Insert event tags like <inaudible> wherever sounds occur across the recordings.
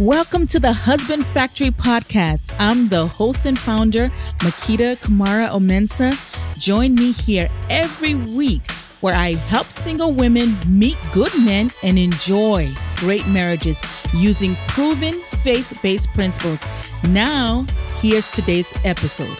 Welcome to the Husband Factory podcast. I'm the host and founder, Makita Kamara Omensa. Join me here every week where I help single women meet good men and enjoy great marriages using proven faith based principles. Now, here's today's episode.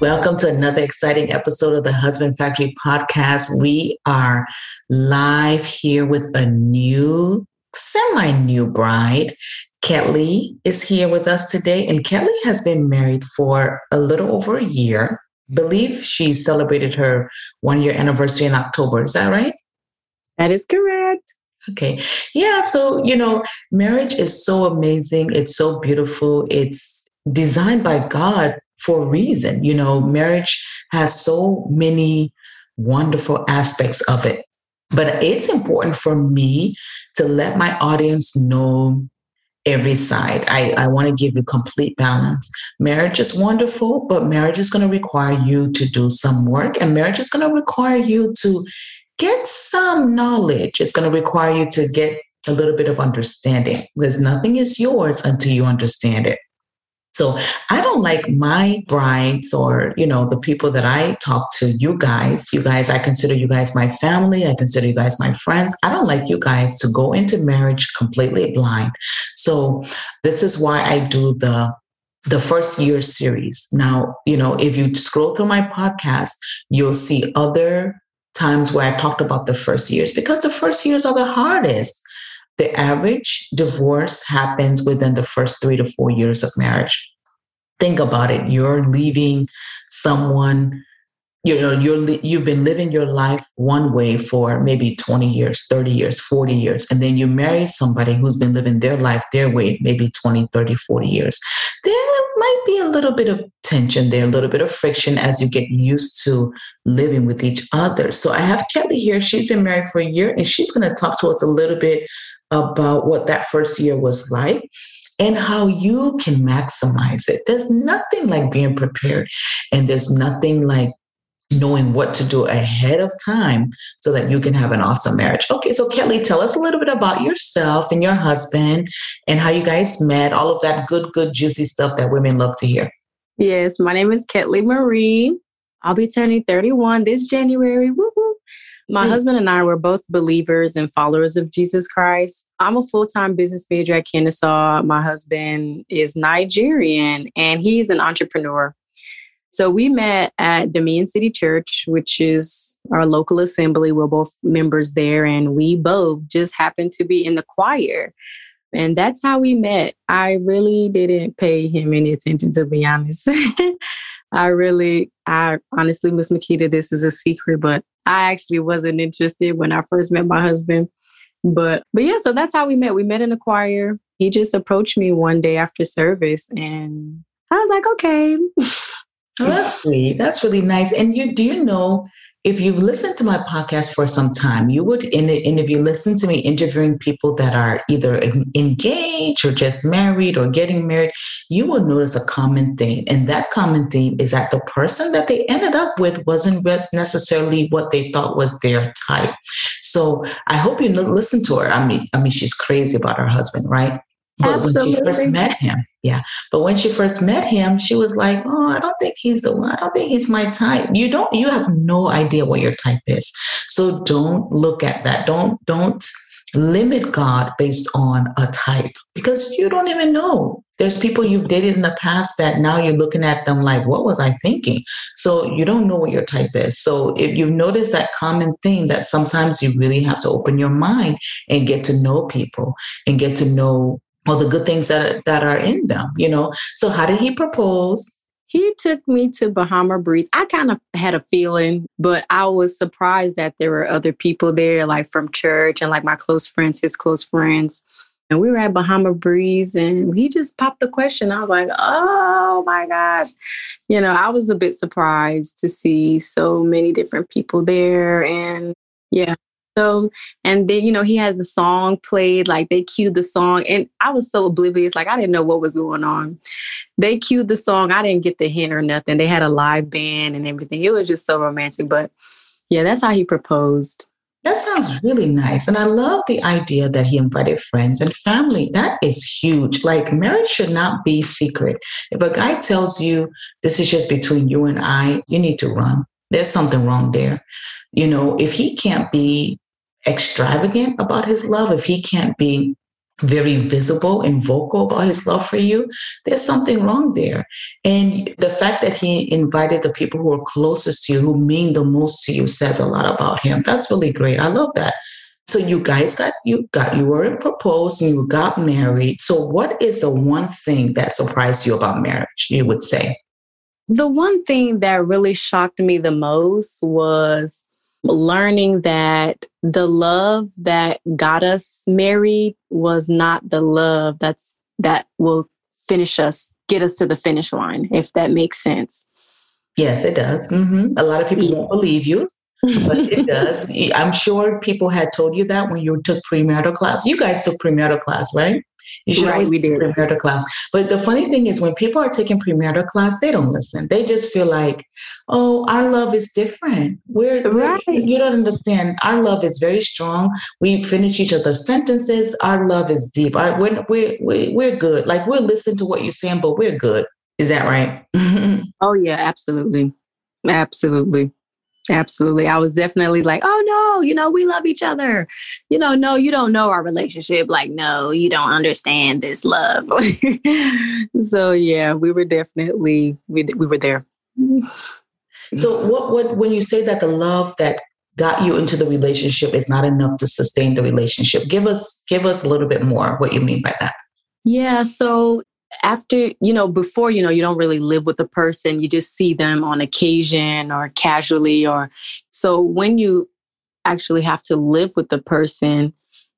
Welcome to another exciting episode of the Husband Factory podcast. We are live here with a new, semi new bride. Kelly is here with us today, and Kelly has been married for a little over a year. Believe she celebrated her one year anniversary in October. Is that right? That is correct. Okay. Yeah. So, you know, marriage is so amazing. It's so beautiful. It's designed by God for a reason. You know, marriage has so many wonderful aspects of it. But it's important for me to let my audience know every side. I, I want to give you complete balance. Marriage is wonderful, but marriage is going to require you to do some work, and marriage is going to require you to get some knowledge. It's going to require you to get a little bit of understanding because nothing is yours until you understand it. So I don't like my brides or, you know, the people that I talk to, you guys, you guys, I consider you guys my family. I consider you guys my friends. I don't like you guys to go into marriage completely blind. So this is why I do the the first year series. Now, you know, if you scroll through my podcast, you'll see other times where I talked about the first years because the first years are the hardest. The average divorce happens within the first three to four years of marriage. Think about it. You're leaving someone you know you're you've been living your life one way for maybe 20 years 30 years 40 years and then you marry somebody who's been living their life their way maybe 20 30 40 years. There might be a little bit of tension there a little bit of friction as you get used to living with each other. So i have kelly here. She's been married for a year and she's going to talk to us a little bit about what that first year was like and how you can maximize it. There's nothing like being prepared, and there's nothing like knowing what to do ahead of time so that you can have an awesome marriage. Okay, so Kelly, tell us a little bit about yourself and your husband and how you guys met, all of that good, good, juicy stuff that women love to hear. Yes, my name is Kettelye Marie. I'll be turning 31 this January. Woo woo. My mm. husband and I were both believers and followers of Jesus Christ. I'm a full time business major at Kennesaw. My husband is Nigerian and he's an entrepreneur. So we met at Dominion City Church, which is our local assembly. We're both members there, and we both just happened to be in the choir. And that's how we met. I really didn't pay him any attention, to be honest. <laughs> I really, I honestly, Miss Makita, this is a secret, but I actually wasn't interested when I first met my husband. But but yeah, so that's how we met. We met in the choir. He just approached me one day after service, and I was like, okay. <laughs> Oh, that's sweet. That's really nice. And you do you know if you've listened to my podcast for some time, you would, and if you listen to me interviewing people that are either engaged or just married or getting married, you will notice a common theme. And that common theme is that the person that they ended up with wasn't necessarily what they thought was their type. So I hope you listen to her. I mean, I mean, she's crazy about her husband, right? But Absolutely. when she first met him, yeah. But when she first met him, she was like, "Oh, I don't think he's the one. I don't think he's my type." You don't. You have no idea what your type is. So don't look at that. Don't don't limit God based on a type because you don't even know. There's people you've dated in the past that now you're looking at them like, what was I thinking? So you don't know what your type is. So if you've noticed that common thing that sometimes you really have to open your mind and get to know people and get to know all the good things that that are in them you know so how did he propose he took me to Bahama Breeze. I kind of had a feeling, but I was surprised that there were other people there, like from church and like my close friends, his close friends. And we were at Bahama Breeze and he just popped the question. I was like, oh my gosh. You know, I was a bit surprised to see so many different people there. And yeah, so and then you know he had the song played like they cued the song and i was so oblivious like i didn't know what was going on they cued the song i didn't get the hint or nothing they had a live band and everything it was just so romantic but yeah that's how he proposed That sounds really nice. And I love the idea that he invited friends and family. That is huge. Like marriage should not be secret. If a guy tells you this is just between you and I, you need to run. There's something wrong there. You know, if he can't be extravagant about his love, if he can't be very visible and vocal about his love for you, there's something wrong there. And the fact that he invited the people who are closest to you, who mean the most to you, says a lot about him. That's really great. I love that. So you guys got you got you were proposed and you got married. So what is the one thing that surprised you about marriage? You would say. The one thing that really shocked me the most was learning that the love that got us married was not the love that's that will finish us, get us to the finish line, if that makes sense. Yes, it does. Mm-hmm. A lot of people yes. won't believe you, but it <laughs> does. I'm sure people had told you that when you took premarital class. You guys took premarital class, right? You should right, we did. premarital class. But the funny thing is, when people are taking premarital class, they don't listen. They just feel like, oh, our love is different. We're, right. We're, you don't understand. Our love is very strong. We finish each other's sentences. Our love is deep. Our, we're, we're, we're good. Like we'll listen to what you're saying, but we're good. Is that right? <laughs> oh, yeah, absolutely. Absolutely. Absolutely. I was definitely like, oh no, you know, we love each other. You know, no, you don't know our relationship. Like, no, you don't understand this love. <laughs> so yeah, we were definitely we we were there. so what what when you say that the love that got you into the relationship is not enough to sustain the relationship, give us give us a little bit more what you mean by that. Yeah, so after you know before you know you don't really live with a person you just see them on occasion or casually or so when you actually have to live with the person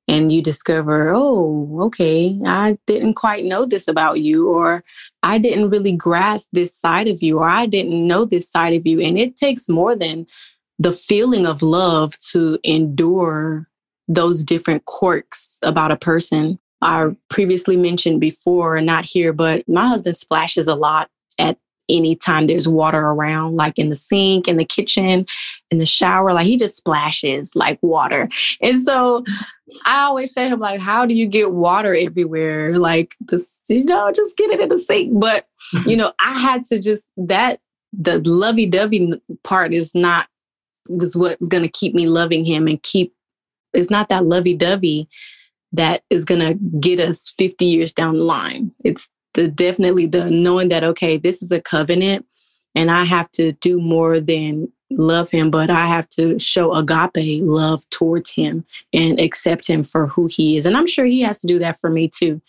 and you discover oh okay i didn't quite know this about you or i didn't really grasp this side of you or i didn't know this side of you and it takes more than the feeling of love to endure those different quirks about a person I previously mentioned before, not here, but my husband splashes a lot at any time there's water around, like in the sink, in the kitchen, in the shower. Like he just splashes like water. And so I always tell him, like, how do you get water everywhere? Like this, you know, just get it in the sink. But you know, I had to just that the lovey-dovey part is not was what's gonna keep me loving him and keep it's not that lovey-dovey that is going to get us 50 years down the line. It's the definitely the knowing that, okay, this is a covenant and I have to do more than love him, but I have to show agape love towards him and accept him for who he is. And I'm sure he has to do that for me too.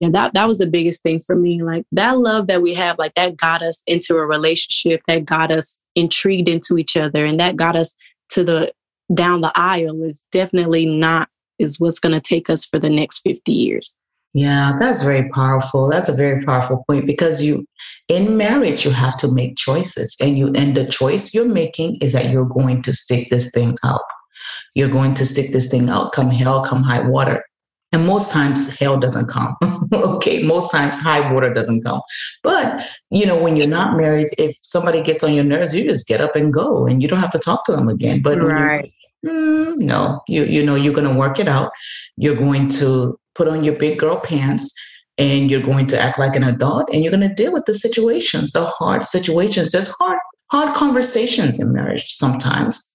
And that that was the biggest thing for me. Like that love that we have, like that got us into a relationship, that got us intrigued into each other, and that got us to the down the aisle is definitely not is what's going to take us for the next 50 years. Yeah, that's very powerful. That's a very powerful point because you in marriage you have to make choices and you and the choice you're making is that you're going to stick this thing out. You're going to stick this thing out come hell come high water. And most times hell doesn't come. <laughs> okay, most times high water doesn't come. But, you know, when you're not married, if somebody gets on your nerves, you just get up and go and you don't have to talk to them again. But right mm, no, you you know you're going to work it out. You're going to put on your big girl pants and you're going to act like an adult and you're going to deal with the situations, the hard situations. There's hard hard conversations in marriage sometimes.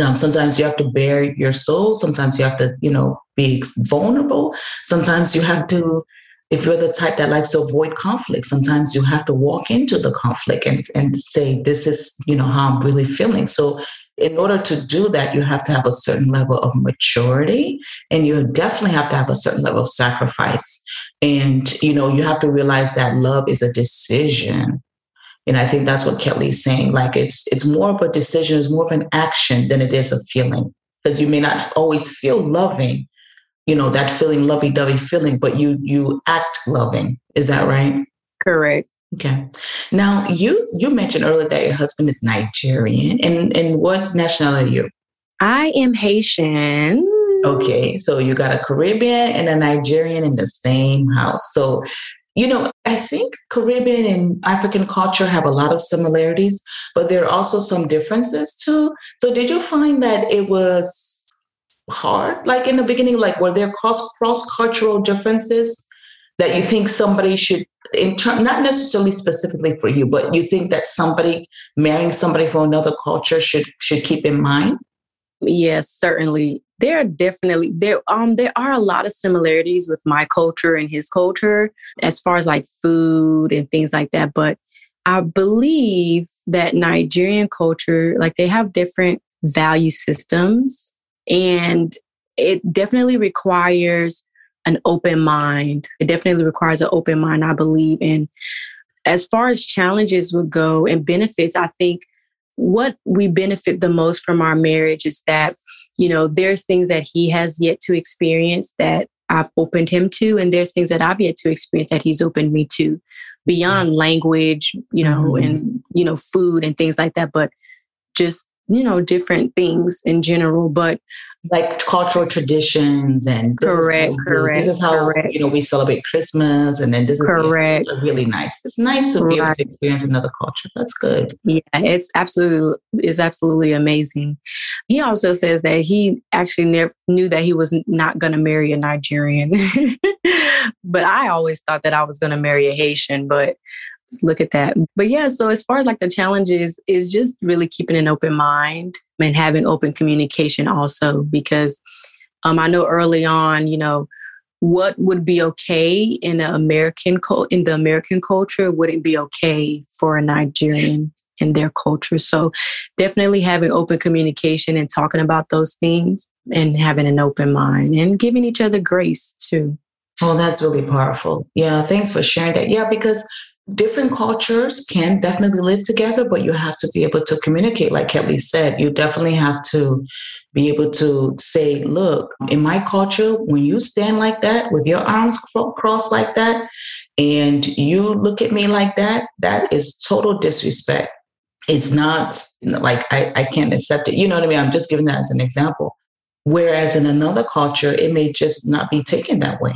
Um, sometimes you have to bare your soul. Sometimes you have to, you know, be vulnerable. Sometimes you have to if you're the type that likes to avoid conflict, sometimes you have to walk into the conflict and, and say, this is, you know, how I'm really feeling. So in order to do that, you have to have a certain level of maturity and you definitely have to have a certain level of sacrifice. And, you know, you have to realize that love is a decision. And I think that's what Kelly's saying. Like it's it's more of a decision, it's more of an action than it is a feeling. Because you may not always feel loving, you know, that feeling lovey-dovey feeling, but you you act loving. Is that right? Correct. Okay. Now you you mentioned earlier that your husband is Nigerian, and and what nationality are you? I am Haitian. Okay, so you got a Caribbean and a Nigerian in the same house. So, you know, I think Caribbean and African culture have a lot of similarities, but there are also some differences too. So, did you find that it was hard? Like in the beginning, like were there cross cross cultural differences that you think somebody should in ter- not necessarily specifically for you, but you think that somebody marrying somebody from another culture should should keep in mind? Yes, certainly. There are definitely there um there are a lot of similarities with my culture and his culture as far as like food and things like that. But I believe that Nigerian culture, like they have different value systems and it definitely requires an open mind. It definitely requires an open mind, I believe. And as far as challenges would go and benefits, I think what we benefit the most from our marriage is that, you know, there's things that he has yet to experience that I've opened him to, and there's things that I've yet to experience that he's opened me to beyond language, you know, mm-hmm. and, you know, food and things like that, but just, you know, different things in general. But like cultural traditions and correct, correct. This is how correct. you know we celebrate Christmas, and then this is correct. really nice. It's nice to be able to experience another culture. That's good. Yeah, it's absolutely it's absolutely amazing. He also says that he actually never knew that he was not going to marry a Nigerian, <laughs> but I always thought that I was going to marry a Haitian. But look at that. But yeah, so as far as like the challenges is just really keeping an open mind and having open communication also because um, I know early on, you know, what would be okay in the American in the American culture wouldn't be okay for a Nigerian in their culture. So definitely having open communication and talking about those things and having an open mind and giving each other grace too. Oh, that's really powerful. Yeah, thanks for sharing that. Yeah, because different cultures can definitely live together, but you have to be able to communicate. Like Kelly said, you definitely have to be able to say, look, in my culture, when you stand like that with your arms crossed like that, and you look at me like that, that is total disrespect. It's not like I, I can't accept it. You know what I mean? I'm just giving that as an example. Whereas in another culture, it may just not be taken that way.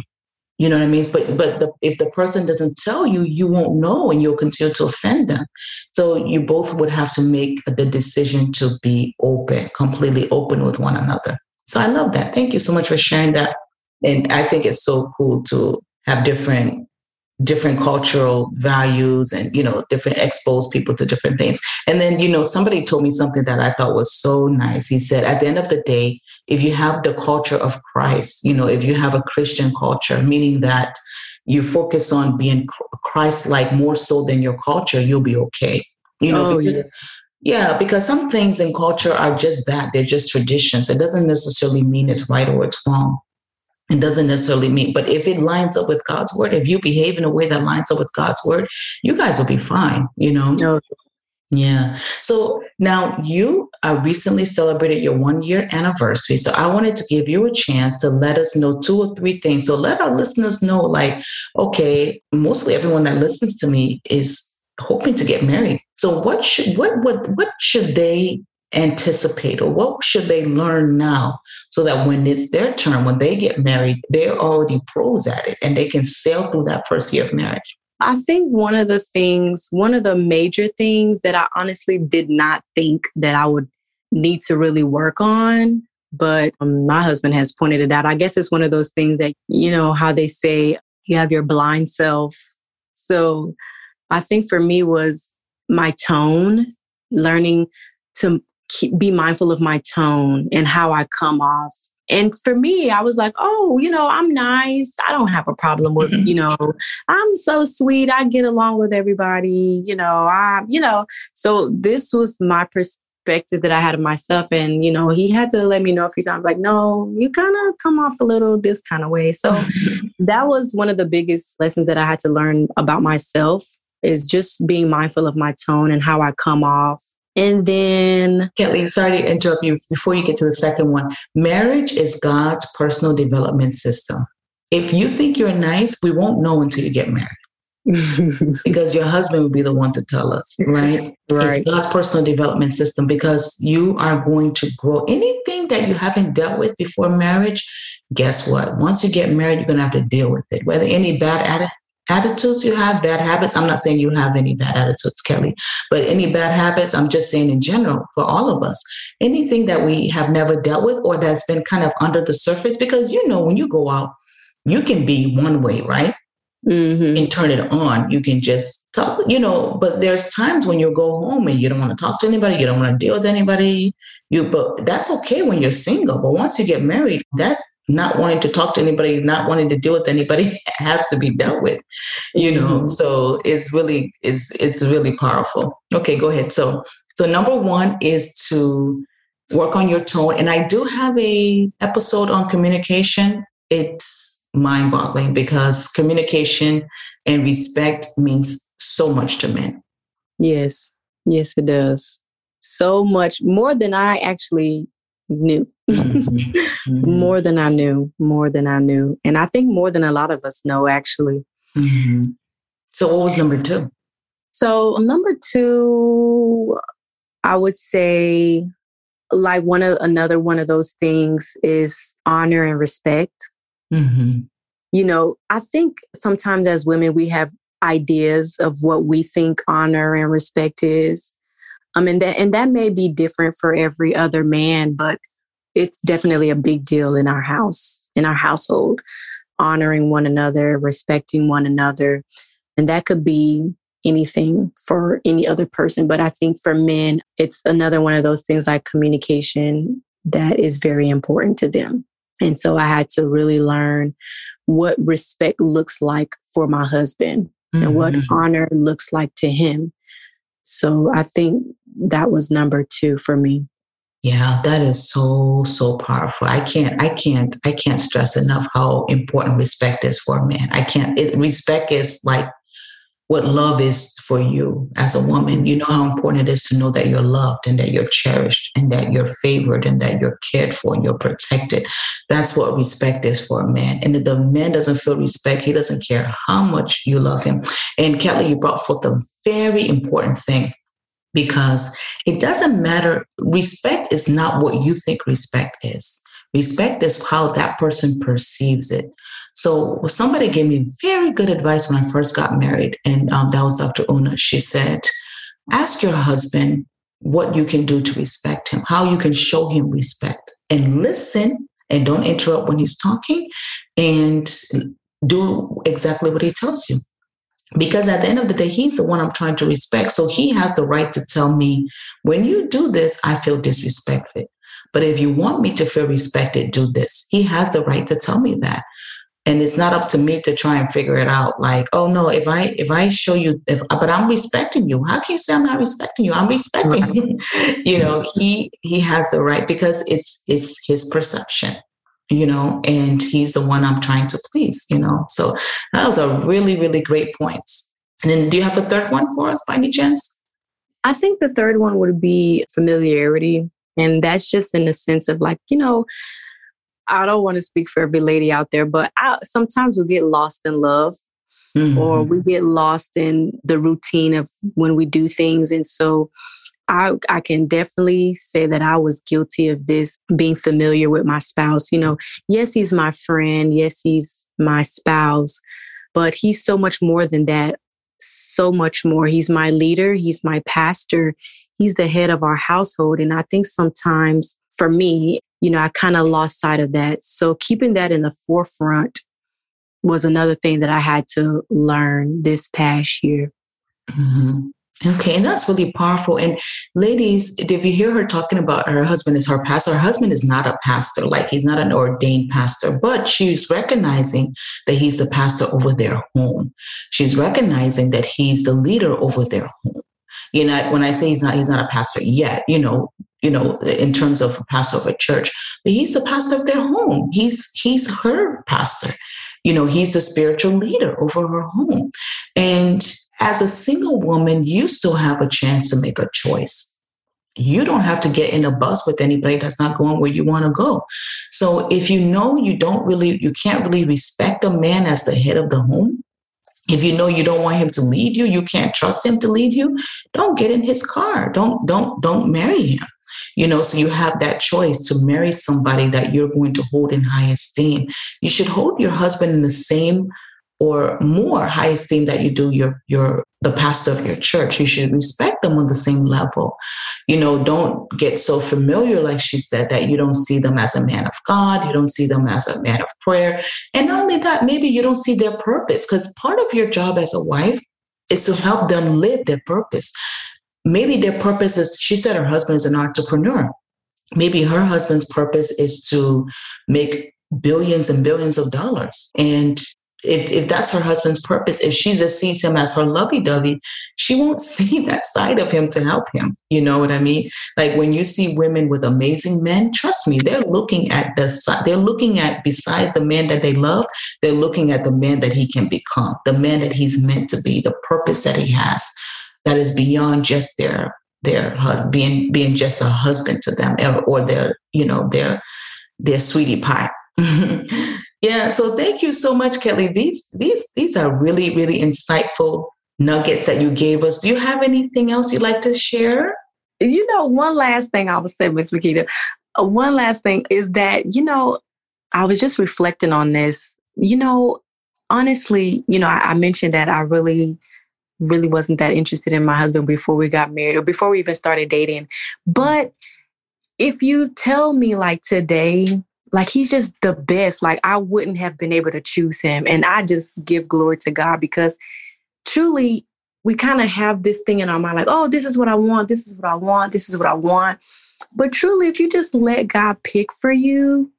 You know what I mean? But but the, if the person doesn't tell you, you won't know, and you'll continue to offend them. So you both would have to make the decision to be open, completely open with one another. So I love that. Thank you so much for sharing that. And I think it's so cool to have different different cultural values and you know different expose people to different things. And then you know somebody told me something that i thought was so nice. He said at the end of the day if you have the culture of christ you know if you have a christian culture meaning that you focus on being christ like more so than your culture you'll be okay. You know oh, because yeah. yeah because some things in culture are just that. They're just traditions. It doesn't necessarily mean it's right or it's wrong it doesn't necessarily mean, but if it lines up with God's word, if you behave in a way that lines up with God's word, you guys will be fine, you know? No. Yeah. So now you uh, recently celebrated your one year anniversary. So I wanted to give you a chance to let us know two or three things. So let our listeners know, like, okay, mostly everyone that listens to me is hoping to get married. So what should what what what should they anticipate or what should they learn now so that when it's their turn, when they get married, they're already pros at it and they can sail through that first year of marriage? I think one of the things, one of the major things that I honestly did not think that I would need to really work on, but um, my husband has pointed it out. I guess it's one of those things that, you know, how they say you have your blind self. So I think for me was my tone, learning to keep, be mindful of my tone and how I come off. And for me, I was like, oh, you know, I'm nice. I don't have a problem with, mm-hmm. you know, I'm so sweet. I get along with everybody, you know, I, you know, so this was my perspective that I had of myself. And, you know, he had to let me know a few times, like, no, you kind of come off a little this kind of way. So that was one of the biggest lessons that I had to learn about myself is just being mindful of my tone and how I come off and then, Kelly, sorry to interrupt you before you get to the second one. Marriage is God's personal development system. If you think you're nice, we won't know until you get married. <laughs> because your husband will be the one to tell us, right? Right. It's God's personal development system because you are going to grow anything that you haven't dealt with before marriage. Guess what? Once you get married, you're going to have to deal with it. Whether any bad attitudes you have, bad habits. I'm not saying you have any bad attitudes, Kelly, but any bad habits, I'm just saying in general for all of us, anything that we have never dealt with or that's been kind of under the surface, because you know, when you go out, you can be one way, right? Mm-hmm. and turn it on. You can just talk, you know, but there's times when you go home and you don't want to talk to anybody, you don't want to deal with anybody. You but that's okay when you're single. But once you get married, that not wanting to talk to anybody, not wanting to deal with anybody <laughs> has to be dealt with, you know. Mm-hmm. So it's really it's it's really powerful. Okay, go ahead. So so number one is to work on your tone. And I do have a episode on communication. It's mind-boggling because communication and respect means so much to men. Yes. Yes, it does. So much more than I actually knew. Mm-hmm. <laughs> Mm-hmm. more than I knew, more than I knew. And I think more than a lot of us know, actually. Mm-hmm. So, what was number two? So, number two, I would say, like one of another one of those things is honor and respect. Mm-hmm. You know, I think sometimes as women, we have ideas of what we think honor and respect is. I mean that and that may be different for every other man, but it's definitely a big deal in our house, in our household, honoring one another, respecting one another. And that could be anything for any other person. But I think for men, it's another one of those things like communication that is very important to them. And so I had to really learn what respect looks like for my husband mm-hmm. and what mm-hmm. honor looks like to him. So I think that was number two for me. Yeah, that is so so powerful. I can't I can't I can't stress enough how important respect is for a man. I can't it, respect is like what love is for you as a woman. You know how important it is to know that you're loved and that you're cherished and that you're favored and that you're cared for and you're protected. That's what respect is for a man. And if the man doesn't feel respect, he doesn't care how much you love him. And Kelly, you brought forth a very important thing because it doesn't matter. Respect is not what you think respect is. Respect is how that person perceives it. So somebody gave me very good advice when I first got married, and um, that was Dr. Una. She said, "Ask your husband what you can do to respect him, how you can show him respect, and listen, and don't interrupt when he's talking, and do exactly what he tells you." Because at the end of the day, he's the one I'm trying to respect. So he has the right to tell me, when you do this, I feel disrespected. But if you want me to feel respected, do this. He has the right to tell me that and it's not up to me to try and figure it out like oh no if i if i show you if but i'm respecting you how can you say i'm not respecting you i'm respecting <laughs> you you know he he has the right because it's it's his perception you know and he's the one i'm trying to please you know so that was a really really great points and then do you have a third one for us by any chance i think the third one would be familiarity and that's just in the sense of like you know I don't want to speak for every lady out there, but I, sometimes we get lost in love mm-hmm. or we get lost in the routine of when we do things. And so I, I can definitely say that I was guilty of this being familiar with my spouse. You know, yes, he's my friend. Yes, he's my spouse, but he's so much more than that. So much more. He's my leader. He's my pastor. He's the head of our household. And I think sometimes for me, you know, I kind of lost sight of that. So keeping that in the forefront was another thing that I had to learn this past year. Mm-hmm. Okay, and that's really powerful. And ladies, if you hear her talking about her husband is her pastor, her husband is not a pastor, like he's not an ordained pastor, but she's recognizing that he's the pastor over their home. She's recognizing that he's the leader over their home. You know, when I say he's not, he's not a pastor yet, you know, you know, in terms of a pastor of a church, but he's the pastor of their home. He's he's her pastor. You know, he's the spiritual leader over her home. And as a single woman, you still have a chance to make a choice. You don't have to get in a bus with anybody that's not going where you want to go. So if you know you don't really, you can't really respect a man as the head of the home, if you know you don't want him to lead you you can't trust him to lead you don't get in his car don't don't don't marry him you know so you have that choice to marry somebody that you're going to hold in high esteem you should hold your husband in the same or more high esteem that you do your your the pastor of your church you should respect them on the same level. You know don't get so familiar like she said that you don't see them as a man of god you don't see them as a man of prayer. And not only that maybe you don't see their purpose because part of your job as a wife is to help them live their purpose. Maybe their purpose is she said her husband is an entrepreneur. Maybe her husband's purpose is to make billions and billions of dollars. And if, if that's her husband's purpose, if she just sees him as her lovey dovey, she won't <laughs> see that side of him to help him. You know what I mean? Like when you see women with amazing men, trust me, they're looking at the side, they're looking at besides the man that they love, they're looking at the man that he can become, the man that he's meant to be, the purpose that he has that is beyond just their their being being just a husband to them or their you know their their sweetie pie <laughs> Yeah. So thank you so much, Kelly. These these these are really really insightful nuggets that you gave us. Do you have anything else you'd like to share? You know, one last thing I would say, Miss Makita. Uh, one last thing is that you know, I was just reflecting on this. You know, honestly, you know, I, I mentioned that I really really wasn't that interested in my husband before we got married or before we even started dating. But if you tell me like today like he's just the best. Like I wouldn't have been able to choose him. And I just give glory to God because truly we kind of have this thing in our mind like, oh, this is what I want. This is what I want. This is what I want. But truly, if you just let God pick for you,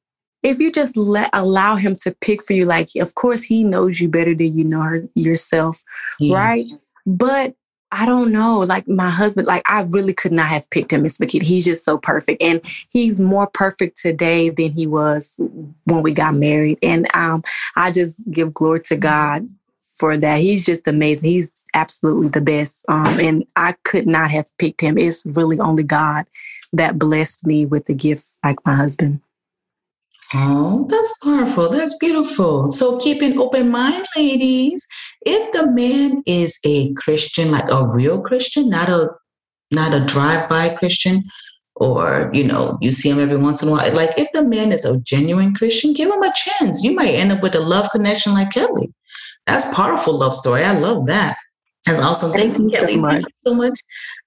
if you just let allow him to pick for you, like, of course, he knows you better than you know her, yourself, yeah. right? But I don't know. Like my husband, like I really could not have picked him, Miss McKee. He's just so perfect. And he's more perfect today than he was when we got married. And um, I just give glory to God for that. He's just amazing. He's absolutely the best. Um, and I could not have picked him. It's really only God that blessed me with a gift like my husband. Oh, that's powerful. That's beautiful. So keep an open mind, ladies. If the man is a Christian, like a real Christian, not a not a drive-by Christian, or you know, you see him every once in a while. Like if the man is a genuine Christian, give him a chance. You might end up with a love connection like Kelly. That's powerful love story. I love that. That's awesome. Thank, Thank you, Kelly. So much. Thank you so much.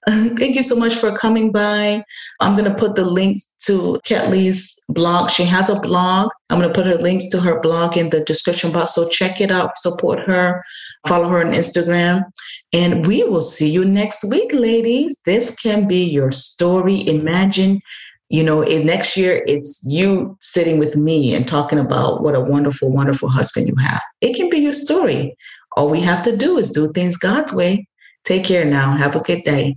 <laughs> Thank you so much for coming by. I'm going to put the links to Kelly's blog. She has a blog. I'm going to put her links to her blog in the description box. So check it out, support her, follow her on Instagram. And we will see you next week, ladies. This can be your story. Imagine, you know, in next year, it's you sitting with me and talking about what a wonderful, wonderful husband you have. It can be your story. All we have to do is do things God's way. Take care now. Have a good day.